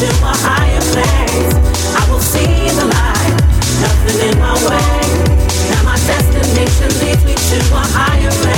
to a higher place. I will see the light, nothing in my way. Now my destination leads me to a higher place.